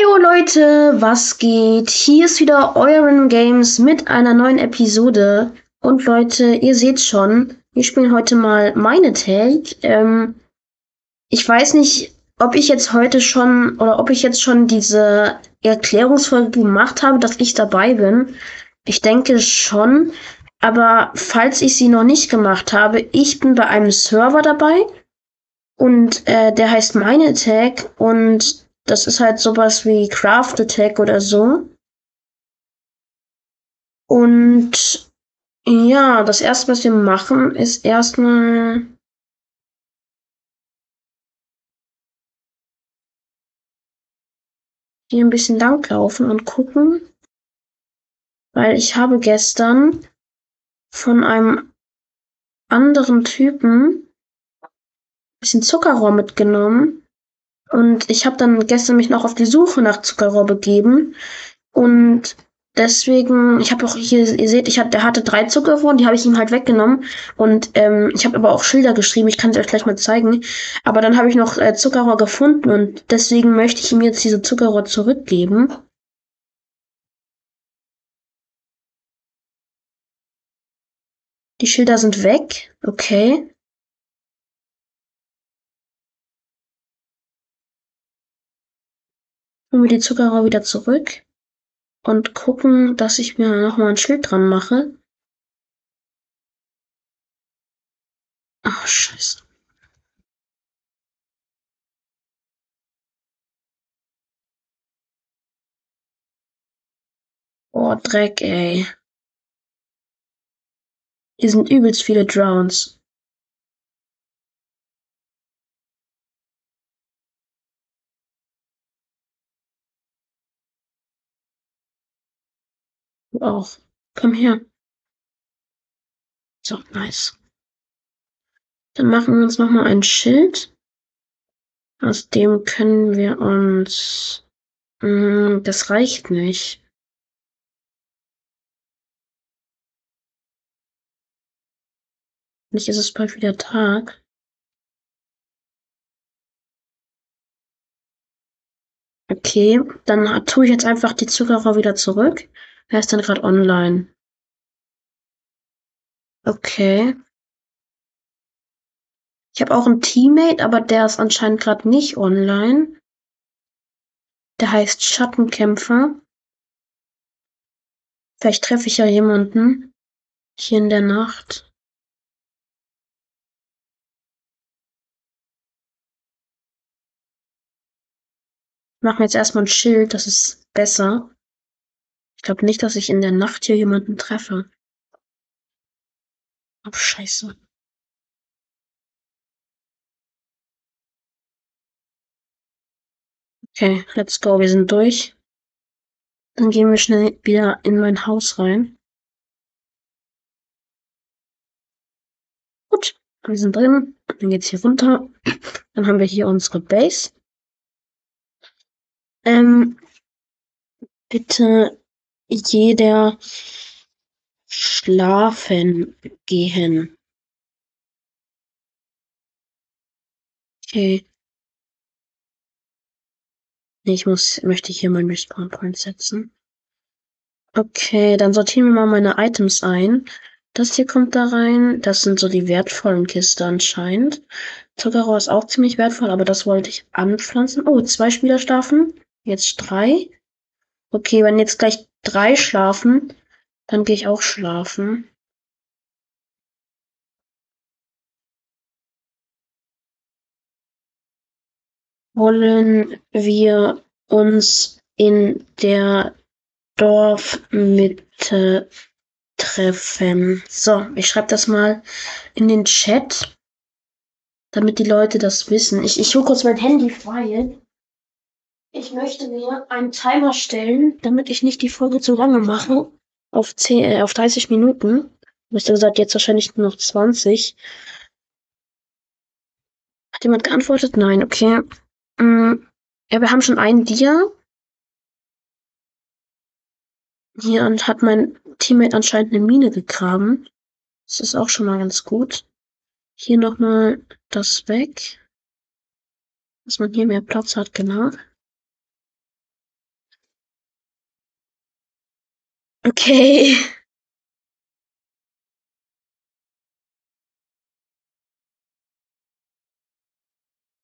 Heyo Leute, was geht? Hier ist wieder Euren Games mit einer neuen Episode. Und Leute, ihr seht schon, wir spielen heute mal meine Tag. Ähm, ich weiß nicht, ob ich jetzt heute schon oder ob ich jetzt schon diese Erklärungsfolge gemacht habe, dass ich dabei bin. Ich denke schon. Aber falls ich sie noch nicht gemacht habe, ich bin bei einem Server dabei. Und äh, der heißt meine Attack und das ist halt sowas wie Craft Attack oder so. Und ja, das erste, was wir machen, ist erstmal hier ein bisschen langlaufen und gucken. Weil ich habe gestern von einem anderen Typen ein bisschen Zuckerrohr mitgenommen. Und ich habe dann gestern mich noch auf die Suche nach Zuckerrohr begeben. Und deswegen, ich habe auch hier, ihr seht, ich hatte, der hatte drei Zuckerrohr und die habe ich ihm halt weggenommen. Und ähm, ich habe aber auch Schilder geschrieben, ich kann es euch gleich mal zeigen. Aber dann habe ich noch äh, Zuckerrohr gefunden und deswegen möchte ich ihm jetzt diese Zuckerrohr zurückgeben. Die Schilder sind weg. Okay. Holen wir die Zuckerrohr wieder zurück und gucken, dass ich mir nochmal ein Schild dran mache. Ach, scheiße. Oh, Dreck, ey. Hier sind übelst viele Drowns. Auch. Komm her. So, nice. Dann machen wir uns nochmal ein Schild. Aus dem können wir uns... Mh, hm, das reicht nicht. Nicht ist es bald wieder Tag. Okay, dann tue ich jetzt einfach die Zuckerrohr wieder zurück. Wer ist denn gerade online? Okay. Ich habe auch einen Teammate, aber der ist anscheinend gerade nicht online. Der heißt Schattenkämpfer. Vielleicht treffe ich ja jemanden hier in der Nacht. Machen wir jetzt erstmal ein Schild, das ist besser. Ich glaube nicht, dass ich in der Nacht hier jemanden treffe. Oh, scheiße. Okay, let's go. Wir sind durch. Dann gehen wir schnell wieder in mein Haus rein. Gut, wir sind drin. Dann geht's hier runter. Dann haben wir hier unsere Base. Ähm, bitte jeder schlafen gehen. Okay. Ich muss, möchte hier meinen Respawn Point setzen. Okay, dann sortieren wir mal meine Items ein. Das hier kommt da rein. Das sind so die wertvollen Kisten anscheinend. Zuckerrohr ist auch ziemlich wertvoll, aber das wollte ich anpflanzen. Oh, zwei Spieler schlafen. Jetzt drei. Okay, wenn jetzt gleich drei schlafen, dann gehe ich auch schlafen. Wollen wir uns in der Dorfmitte treffen? So, ich schreibe das mal in den Chat, damit die Leute das wissen. Ich, ich hole kurz mein Handy, weil ich möchte mir einen Timer stellen, damit ich nicht die Folge zu lange mache. Auf, 10, äh, auf 30 Minuten. Du hast ja gesagt, jetzt wahrscheinlich nur noch 20. Hat jemand geantwortet? Nein, okay. Mm, ja, wir haben schon einen Dia. Hier hat mein Teammate anscheinend eine Mine gegraben. Das ist auch schon mal ganz gut. Hier nochmal das weg. Dass man hier mehr Platz hat, genau. Okay.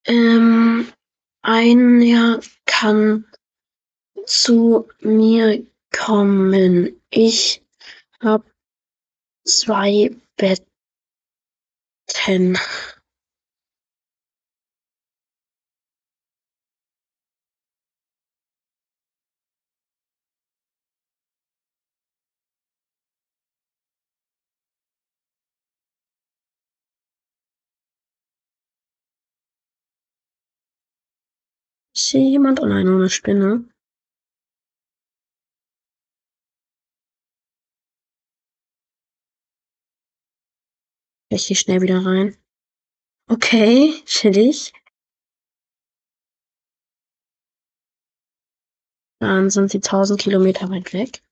Ähm, einer kann zu mir kommen. Ich hab zwei Betten. Ist hier jemand? Oh nur eine Spinne. Ich gehe schnell wieder rein. Okay, chillig. Dann sind sie 1000 Kilometer weit weg.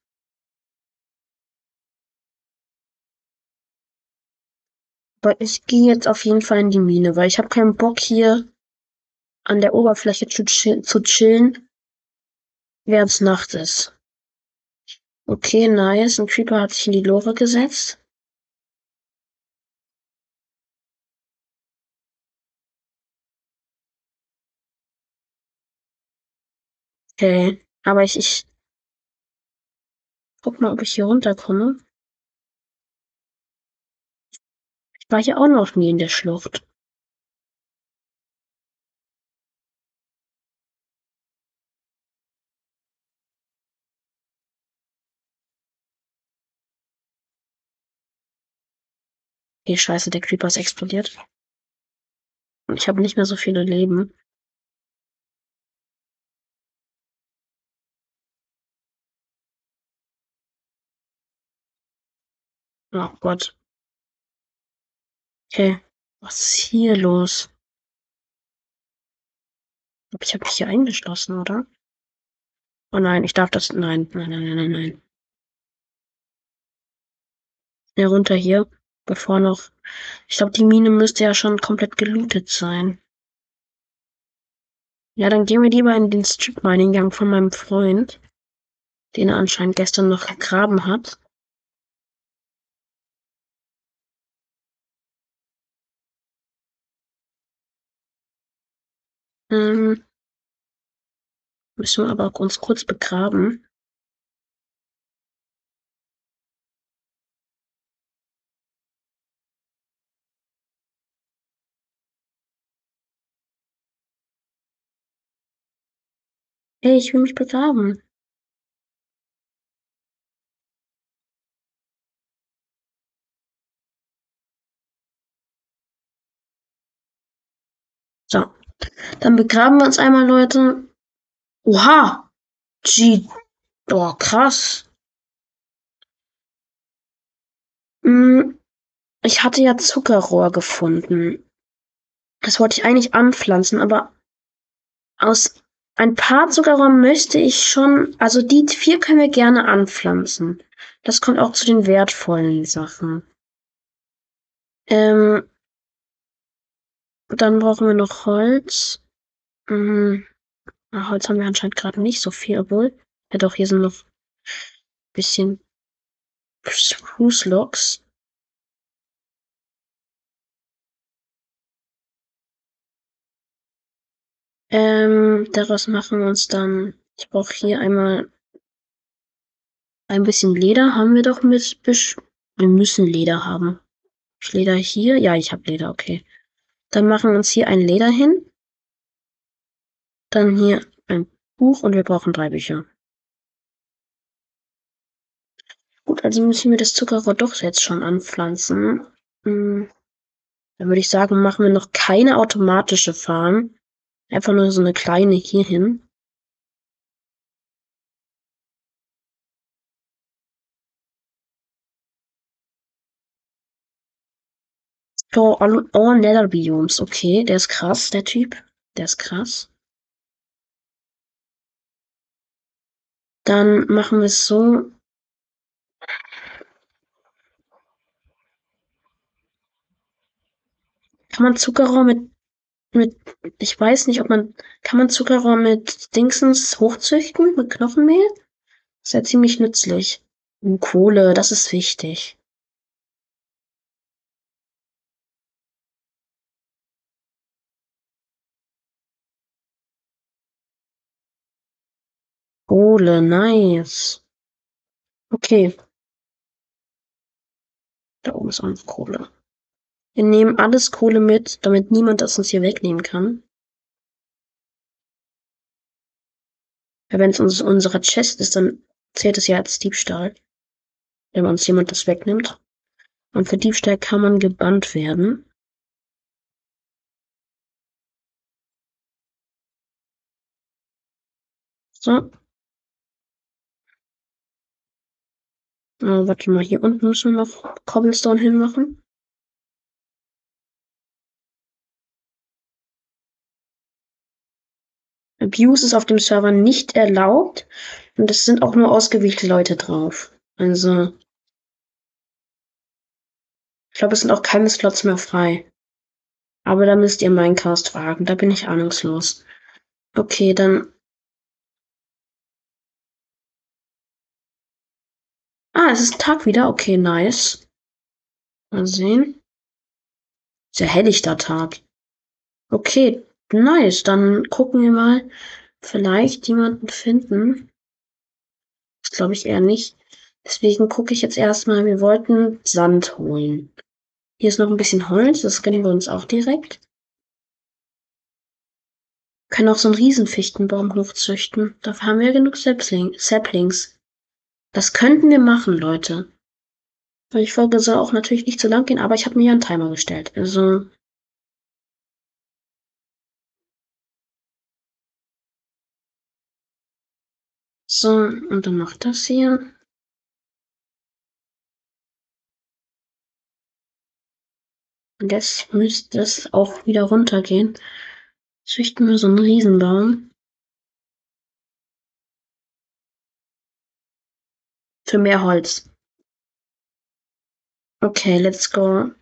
Aber ich gehe jetzt auf jeden Fall in die Mine, weil ich habe keinen Bock hier an der Oberfläche zu, zu chillen, während es Nacht ist. Okay, nice. Ein Creeper hat sich in die Lore gesetzt. Okay, aber ich, ich guck mal, ob ich hier runterkomme. Ich war hier auch noch nie in der Schlucht. Okay, scheiße, der Creeper ist explodiert. Und ich habe nicht mehr so viele Leben. Oh Gott. Okay, was ist hier los? Ich habe mich hier eingeschlossen, oder? Oh nein, ich darf das. Nein, nein, nein, nein, nein, nein. Schnell runter hier, bevor noch. Ich glaube, die Mine müsste ja schon komplett gelootet sein. Ja, dann gehen wir lieber in den Strip-Mining-Gang von meinem Freund, den er anscheinend gestern noch gegraben hat. Ähm, müssen wir aber uns kurz begraben. Ey, ich will mich begraben. So. Dann begraben wir uns einmal, Leute. Oha! G. Oh, krass. Hm, ich hatte ja Zuckerrohr gefunden. Das wollte ich eigentlich anpflanzen, aber aus ein paar Zuckerrohr möchte ich schon, also die vier können wir gerne anpflanzen. Das kommt auch zu den wertvollen Sachen. Ähm, dann brauchen wir noch Holz. Mhm. Holz haben wir anscheinend gerade nicht so viel, obwohl. Ja doch, hier sind noch bisschen Fußlocks. Ähm, daraus machen wir uns dann. Ich brauche hier einmal ein bisschen Leder. Haben wir doch mit. Wir müssen Leder haben. Leder hier? Ja, ich habe Leder, okay. Dann machen wir uns hier ein Leder hin. Dann hier ein Buch und wir brauchen drei Bücher. Gut, also müssen wir das Zuckerrohr doch jetzt schon anpflanzen. Hm. Dann würde ich sagen, machen wir noch keine automatische Farm. Einfach nur so eine kleine hier hin. Oh, all, all Nether Biomes. Okay, der ist krass, der Typ. Der ist krass. Dann machen wir es so. Kann man Zuckerrohr mit, mit, ich weiß nicht, ob man, kann man Zuckerrohr mit Dingsens hochzüchten, mit Knochenmehl? Das ist ja ziemlich nützlich. Und Kohle, das ist wichtig. Kohle, nice. Okay. Da oben ist auch noch Kohle. Wir nehmen alles Kohle mit, damit niemand das uns hier wegnehmen kann. Wenn es uns unserer Chest ist, dann zählt es ja als Diebstahl. Wenn uns jemand das wegnimmt. Und für Diebstahl kann man gebannt werden. So. Oh, warte mal, hier unten müssen wir noch Cobblestone hinmachen. Abuse ist auf dem Server nicht erlaubt und es sind auch nur ausgewählte Leute drauf. Also ich glaube, es sind auch keine Slots mehr frei. Aber da müsst ihr Minecast fragen, da bin ich ahnungslos. Okay, dann. Ah, es ist Tag wieder. Okay, nice. Mal sehen. Sehr helllichter Tag. Okay, Nice, dann gucken wir mal. Vielleicht jemanden finden. Das glaube ich eher nicht. Deswegen gucke ich jetzt erstmal, wir wollten Sand holen. Hier ist noch ein bisschen Holz, das gönnen wir uns auch direkt. Wir können auch so einen Riesenfichtenbaum hochzüchten. Dafür haben wir genug Saplings. Das könnten wir machen, Leute. Die Folge soll auch natürlich nicht zu lang gehen, aber ich habe mir ja einen Timer gestellt. Also So, und dann noch das hier. Und jetzt müsste es auch wieder runtergehen. Züchten wir so einen Riesenbaum. Für mehr Holz. Okay, let's go.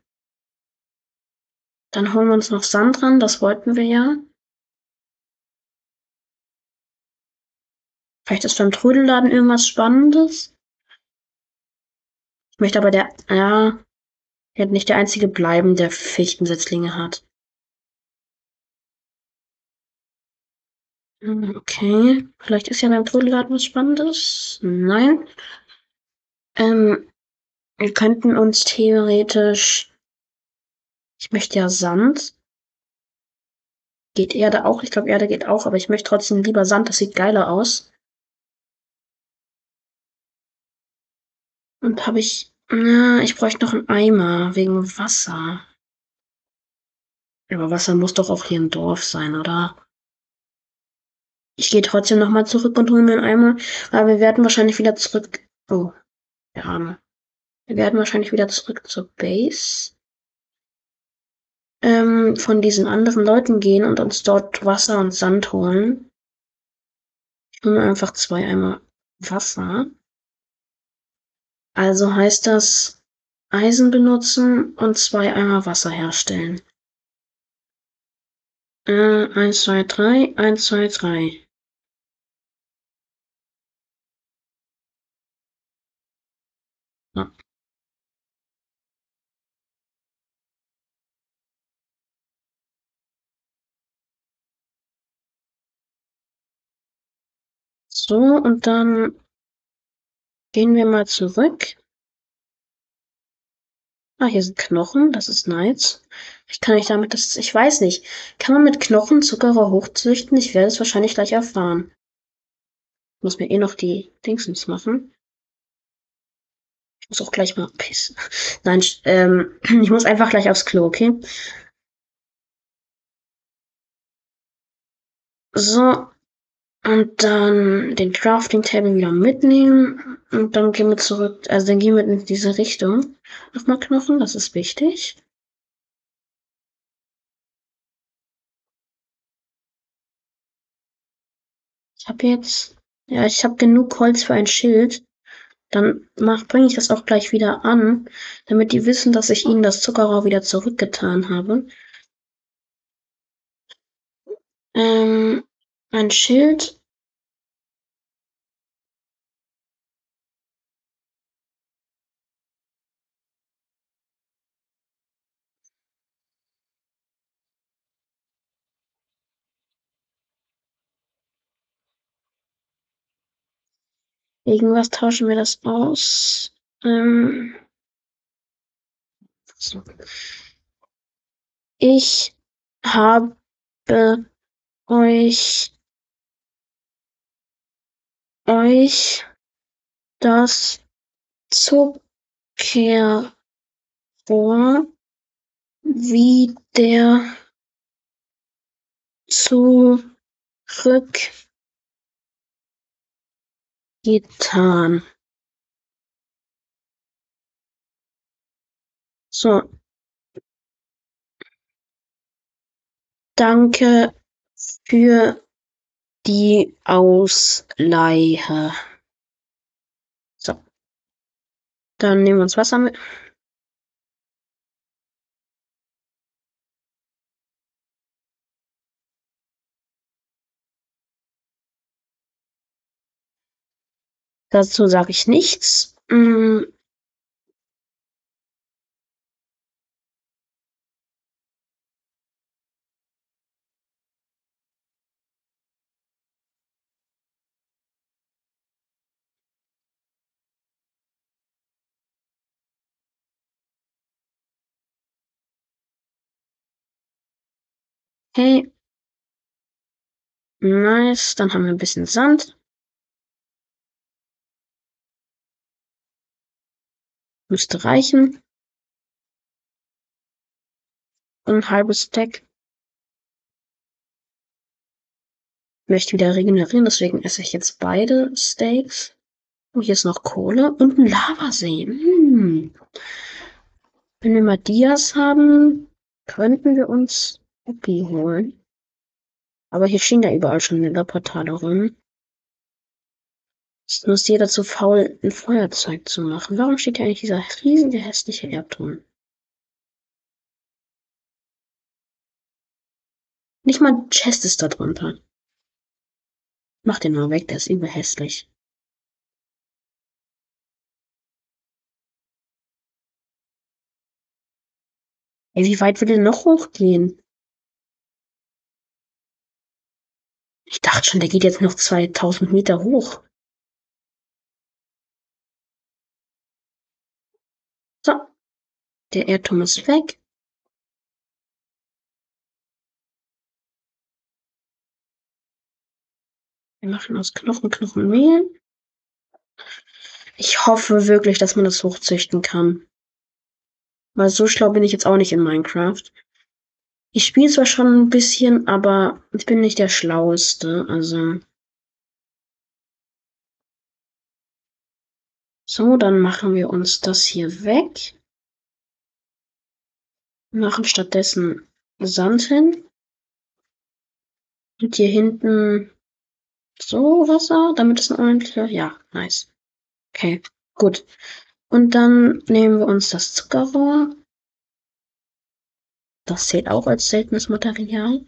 Dann holen wir uns noch Sand ran, das wollten wir ja. Vielleicht ist beim Trödelladen irgendwas Spannendes. Ich möchte aber der, ja, der nicht der einzige bleiben, der Fichtensetzlinge hat. Hm, okay, vielleicht ist ja beim Trödelladen was Spannendes. Nein. Ähm, wir könnten uns theoretisch. Ich möchte ja Sand. Geht Erde auch? Ich glaube, Erde geht auch, aber ich möchte trotzdem lieber Sand. Das sieht geiler aus. Und habe ich. Na, ich bräuchte noch einen Eimer wegen Wasser. Aber Wasser muss doch auch hier im Dorf sein, oder? Ich gehe trotzdem nochmal zurück und hole mir einen Eimer. Aber wir werden wahrscheinlich wieder zurück. Oh, der Arme. Wir werden wahrscheinlich wieder zurück zur Base. Ähm, von diesen anderen Leuten gehen und uns dort Wasser und Sand holen. Ich hole mir einfach zwei Eimer Wasser. Also heißt das Eisen benutzen und zwei Eimer Wasser herstellen. Äh, 1, 2, 3, 1, 2, 3. Ja. So, und dann Gehen wir mal zurück. Ah, hier sind Knochen, das ist nice. Ich kann nicht damit, das, ich weiß nicht. Kann man mit Knochen Zuckerrohr hochzüchten? Ich werde es wahrscheinlich gleich erfahren. Muss mir eh noch die Dingsens machen. Ich muss auch gleich mal pissen. Nein, ähm, ich muss einfach gleich aufs Klo, okay? So, und dann den Crafting Table wieder mitnehmen. Und dann gehen wir zurück, also dann gehen wir in diese Richtung. Nochmal Knochen, das ist wichtig. Ich habe jetzt, ja, ich habe genug Holz für ein Schild. Dann bringe ich das auch gleich wieder an, damit die wissen, dass ich ihnen das Zuckerrohr wieder zurückgetan habe. Ähm, ein Schild Gegen was tauschen wir das aus? Ähm ich habe euch euch das Zuckerrohr wieder zurückgetan. So. Danke für die Ausleihe. So. Dann nehmen wir uns Wasser mit. Dazu sage ich nichts. Mm. Okay. Nice. Dann haben wir ein bisschen Sand. Müsste reichen. Ein halbes Stack. Möchte wieder regenerieren, deswegen esse ich jetzt beide Steaks. Oh, hier ist noch Kohle und ein Lavasee. Hm. Wenn wir mal Dias haben, könnten wir uns Happy holen. Aber hier stehen ja überall schon Netherportale rum. Ist nur jeder zu faul, ein Feuerzeug zu machen. Warum steht hier eigentlich dieser riesige, hässliche Erdton? Nicht mal ein Chest ist da drunter. Mach den mal weg, der ist übel hässlich. Ey, wie weit will der noch hochgehen? Ich dachte schon, der geht jetzt noch 2000 Meter hoch. So. Der Erdturm ist weg. Wir machen aus Knochen Knochen Mehl. Ich hoffe wirklich, dass man das hochzüchten kann. Weil so schlau bin ich jetzt auch nicht in Minecraft. Ich spiele zwar schon ein bisschen, aber ich bin nicht der Schlaueste, also. So, dann machen wir uns das hier weg. Machen stattdessen Sand hin. Und hier hinten so Wasser, damit es ein ordentlicher. Ja, nice. Okay, gut. Und dann nehmen wir uns das Zuckerrohr. Das zählt auch als seltenes Material.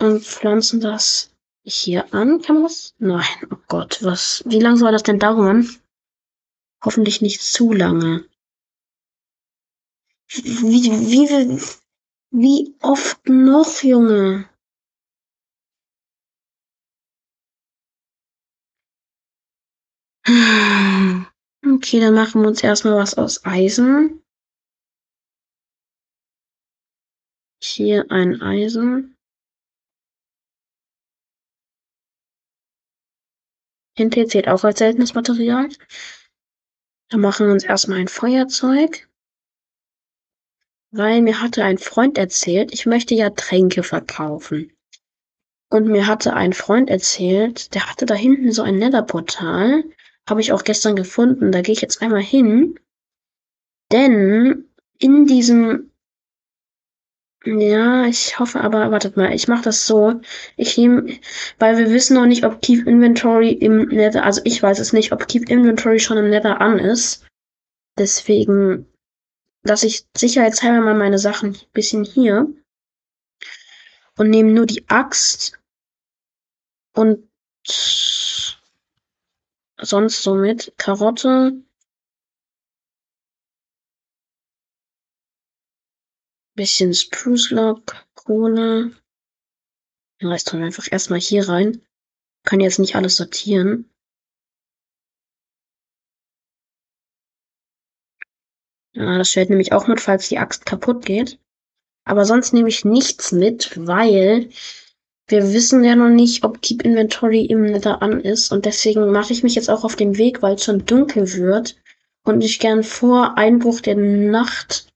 Und pflanzen das hier an. Kann man das? Nein, oh Gott, was? Wie lange soll das denn dauern? Hoffentlich nicht zu lange. Wie, wie, wie, wie oft noch, Junge? Okay, dann machen wir uns erstmal was aus Eisen. Hier ein Eisen. Hinter zählt auch als seltenes Material. Dann machen wir uns erstmal ein Feuerzeug. Weil mir hatte ein Freund erzählt, ich möchte ja Tränke verkaufen. Und mir hatte ein Freund erzählt, der hatte da hinten so ein Netherportal. Habe ich auch gestern gefunden. Da gehe ich jetzt einmal hin. Denn in diesem ja, ich hoffe aber, wartet mal, ich mache das so. Ich nehme, weil wir wissen noch nicht, ob Keep Inventory im Nether, also ich weiß es nicht, ob Keep Inventory schon im Nether an ist. Deswegen lasse ich sicherheitshalber mal meine Sachen ein bisschen hier und nehme nur die Axt und sonst so mit Karotte, bisschen Spruce Lock, Krone. Den Rest tun wir einfach erstmal hier rein. Kann jetzt nicht alles sortieren. Ja, das stellt nämlich auch mit, falls die Axt kaputt geht. Aber sonst nehme ich nichts mit, weil wir wissen ja noch nicht, ob Keep Inventory im Nether an ist. Und deswegen mache ich mich jetzt auch auf den Weg, weil es schon dunkel wird. Und ich gern vor Einbruch der Nacht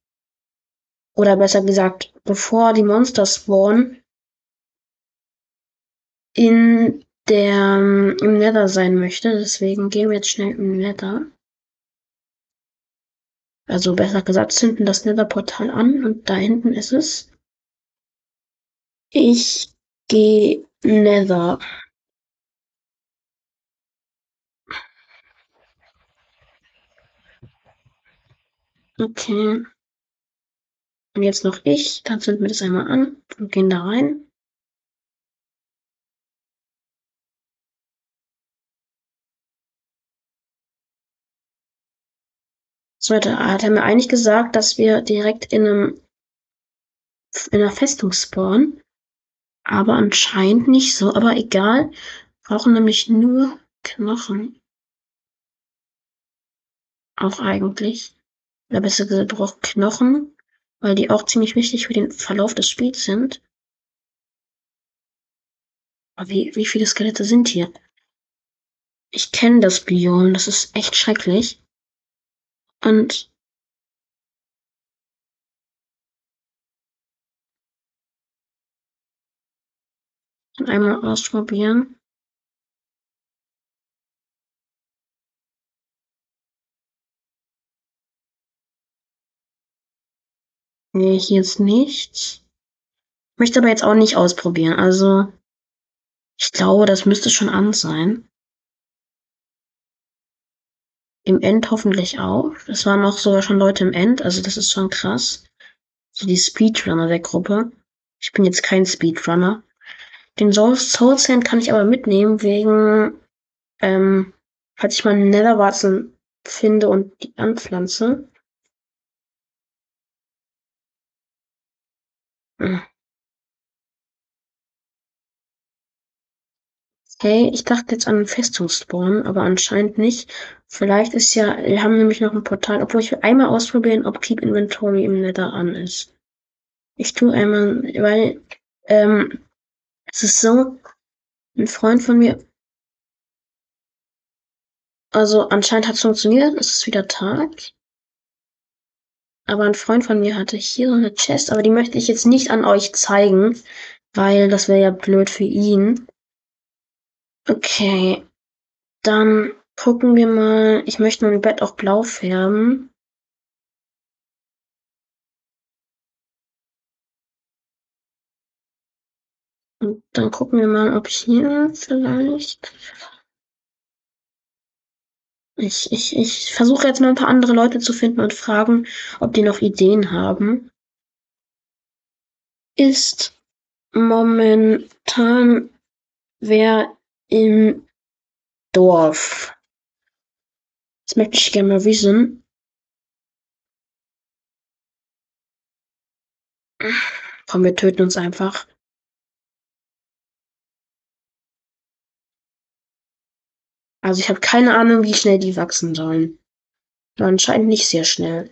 oder besser gesagt, bevor die Monster spawnen, in der im Nether sein möchte. Deswegen gehen wir jetzt schnell im Nether. Also besser gesagt, zünden das Nether-Portal an und da hinten ist es. Ich gehe Nether. Okay. Und jetzt noch ich. Dann zünden wir das einmal an und gehen da rein. So, da hat er mir eigentlich gesagt, dass wir direkt in einem in einer Festung spawnen. Aber anscheinend nicht so. Aber egal. Brauchen nämlich nur Knochen. Auch eigentlich. Oder besser gesagt, braucht Knochen, weil die auch ziemlich wichtig für den Verlauf des Spiels sind. Aber wie, wie viele Skelette sind hier? Ich kenne das Biom, das ist echt schrecklich. Und einmal ausprobieren. Nee, hier ist nichts. Möchte aber jetzt auch nicht ausprobieren. Also, ich glaube, das müsste schon an sein. Im End hoffentlich auch. Es waren auch sogar schon Leute im End, also das ist schon krass. So die Speedrunner der Gruppe. Ich bin jetzt kein Speedrunner. Den Soul, Sand kann ich aber mitnehmen, wegen, ähm, falls ich mal einen Netherwarzen finde und die anpflanze. Hey, ich dachte jetzt an einen Festungsspawn, aber anscheinend nicht. Vielleicht ist ja, wir haben nämlich noch ein Portal, obwohl ich will einmal ausprobieren, ob Keep Inventory im Nether an ist. Ich tue einmal, weil, ähm, es ist so, ein Freund von mir, also anscheinend hat es funktioniert, es ist wieder Tag. Aber ein Freund von mir hatte hier so eine Chest, aber die möchte ich jetzt nicht an euch zeigen, weil das wäre ja blöd für ihn. Okay, dann gucken wir mal. Ich möchte mein Bett auch blau färben. Und dann gucken wir mal, ob hier vielleicht. Ich, ich, ich versuche jetzt mal ein paar andere Leute zu finden und fragen, ob die noch Ideen haben. Ist momentan wer im Dorf? Das möchte ich gerne mal wissen. Komm, wir töten uns einfach. Also ich habe keine Ahnung, wie schnell die wachsen sollen. Aber anscheinend nicht sehr schnell.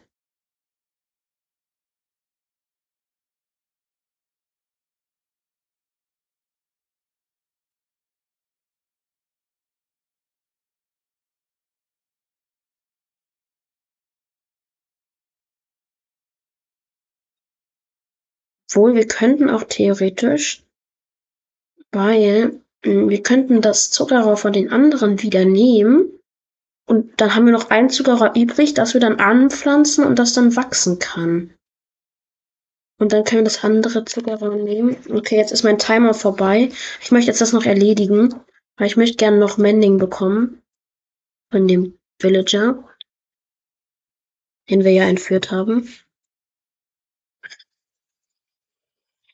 Obwohl, wir könnten auch theoretisch, weil wir könnten das Zuckerrohr von den anderen wieder nehmen und dann haben wir noch ein Zuckerrohr übrig, das wir dann anpflanzen und das dann wachsen kann. Und dann können wir das andere Zuckerrohr nehmen. Okay, jetzt ist mein Timer vorbei. Ich möchte jetzt das noch erledigen, weil ich möchte gerne noch Mending bekommen von dem Villager, den wir ja entführt haben.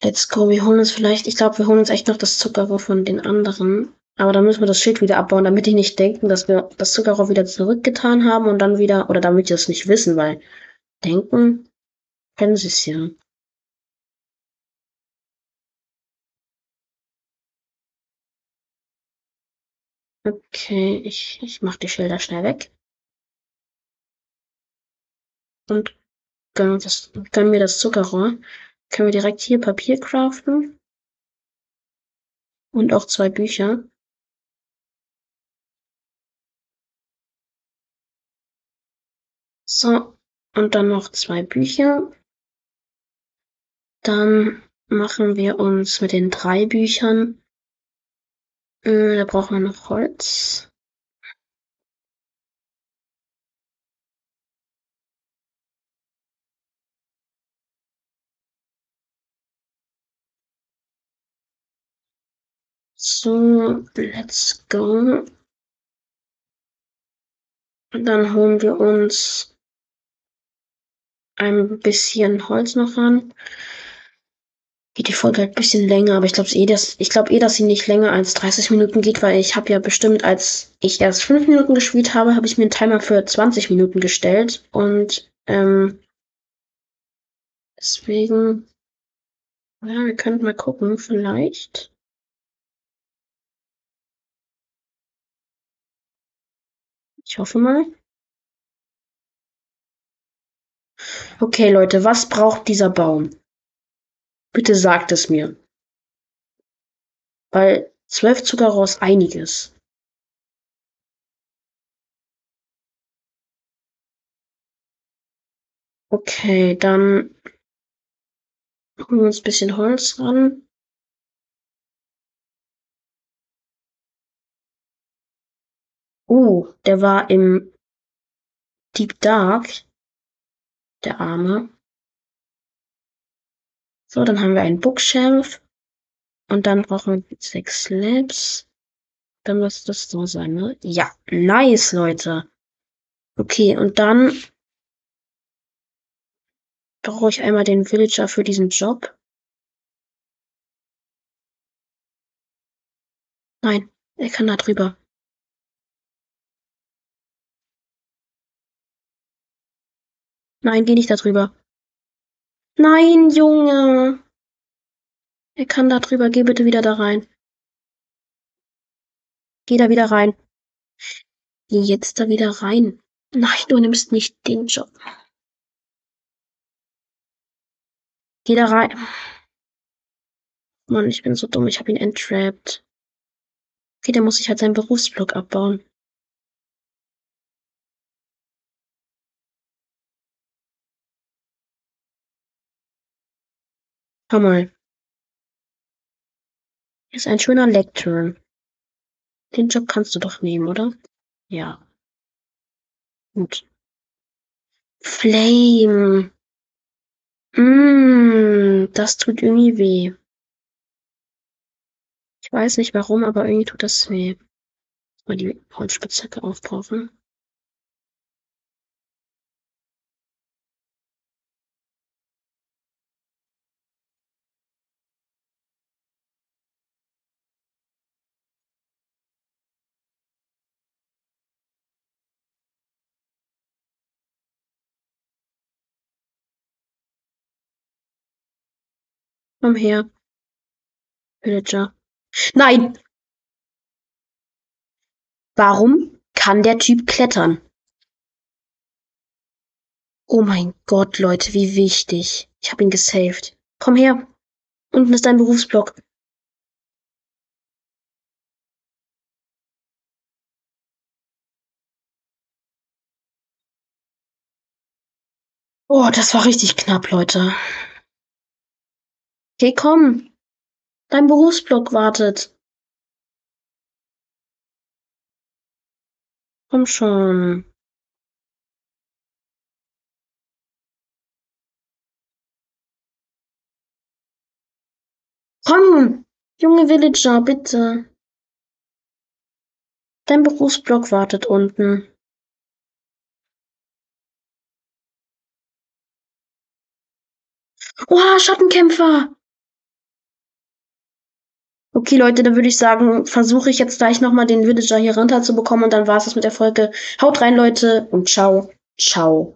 Let's go, wir holen uns vielleicht, ich glaube, wir holen uns echt noch das Zuckerrohr von den anderen. Aber dann müssen wir das Schild wieder abbauen, damit die nicht denken, dass wir das Zuckerrohr wieder zurückgetan haben und dann wieder, oder damit die das nicht wissen, weil denken können sie es ja. Okay, ich, ich mach die Schilder schnell weg. Und gönnen, das, gönnen mir das Zuckerrohr. Können wir direkt hier Papier craften. Und auch zwei Bücher. So, und dann noch zwei Bücher. Dann machen wir uns mit den drei Büchern. Äh, da brauchen wir noch Holz. So, let's go. Und dann holen wir uns ein bisschen Holz noch ran. Geht die Folge halt ein bisschen länger, aber ich glaube eh, dass ich glaube eh, dass sie nicht länger als 30 Minuten geht, weil ich habe ja bestimmt, als ich erst 5 Minuten gespielt habe, habe ich mir einen Timer für 20 Minuten gestellt. Und ähm, deswegen, ja, wir könnten mal gucken, vielleicht. Ich hoffe mal. Okay, Leute, was braucht dieser Baum? Bitte sagt es mir. Weil zwölf Zuckerrohr einiges. Okay, dann holen wir uns ein bisschen Holz ran. Oh, der war im Deep Dark. Der Arme. So, dann haben wir einen Bookshelf. Und dann brauchen wir sechs Slabs. Dann muss das so sein, ne? Ja, nice, Leute. Okay, und dann brauche ich einmal den Villager für diesen Job. Nein, er kann da drüber. Nein, geh nicht da drüber. Nein, Junge. Er kann da drüber. Geh bitte wieder da rein. Geh da wieder rein. Geh jetzt da wieder rein. Nein, du nimmst nicht den Job. Geh da rein. Mann, ich bin so dumm. Ich habe ihn entrapped. Okay, der muss sich halt seinen Berufsblock abbauen. Schau mal. Hier ist ein schöner Lecturn. Den Job kannst du doch nehmen, oder? Ja. Gut. Flame. Mm, das tut irgendwie weh. Ich weiß nicht warum, aber irgendwie tut das weh. Mal die Holzspitzhacke aufbrauchen. Komm her. Villager. Nein! Warum kann der Typ klettern? Oh mein Gott, Leute, wie wichtig. Ich habe ihn gesaved. Komm her. Unten ist dein Berufsblock. Oh, das war richtig knapp, Leute. Okay, komm. Dein Berufsblock wartet. Komm schon. Komm, junge Villager, bitte. Dein Berufsblock wartet unten. Oh, Schattenkämpfer! Okay, Leute, dann würde ich sagen, versuche ich jetzt gleich nochmal den Villager hier runterzubekommen und dann war es das mit der Folge. Haut rein, Leute, und ciao, ciao.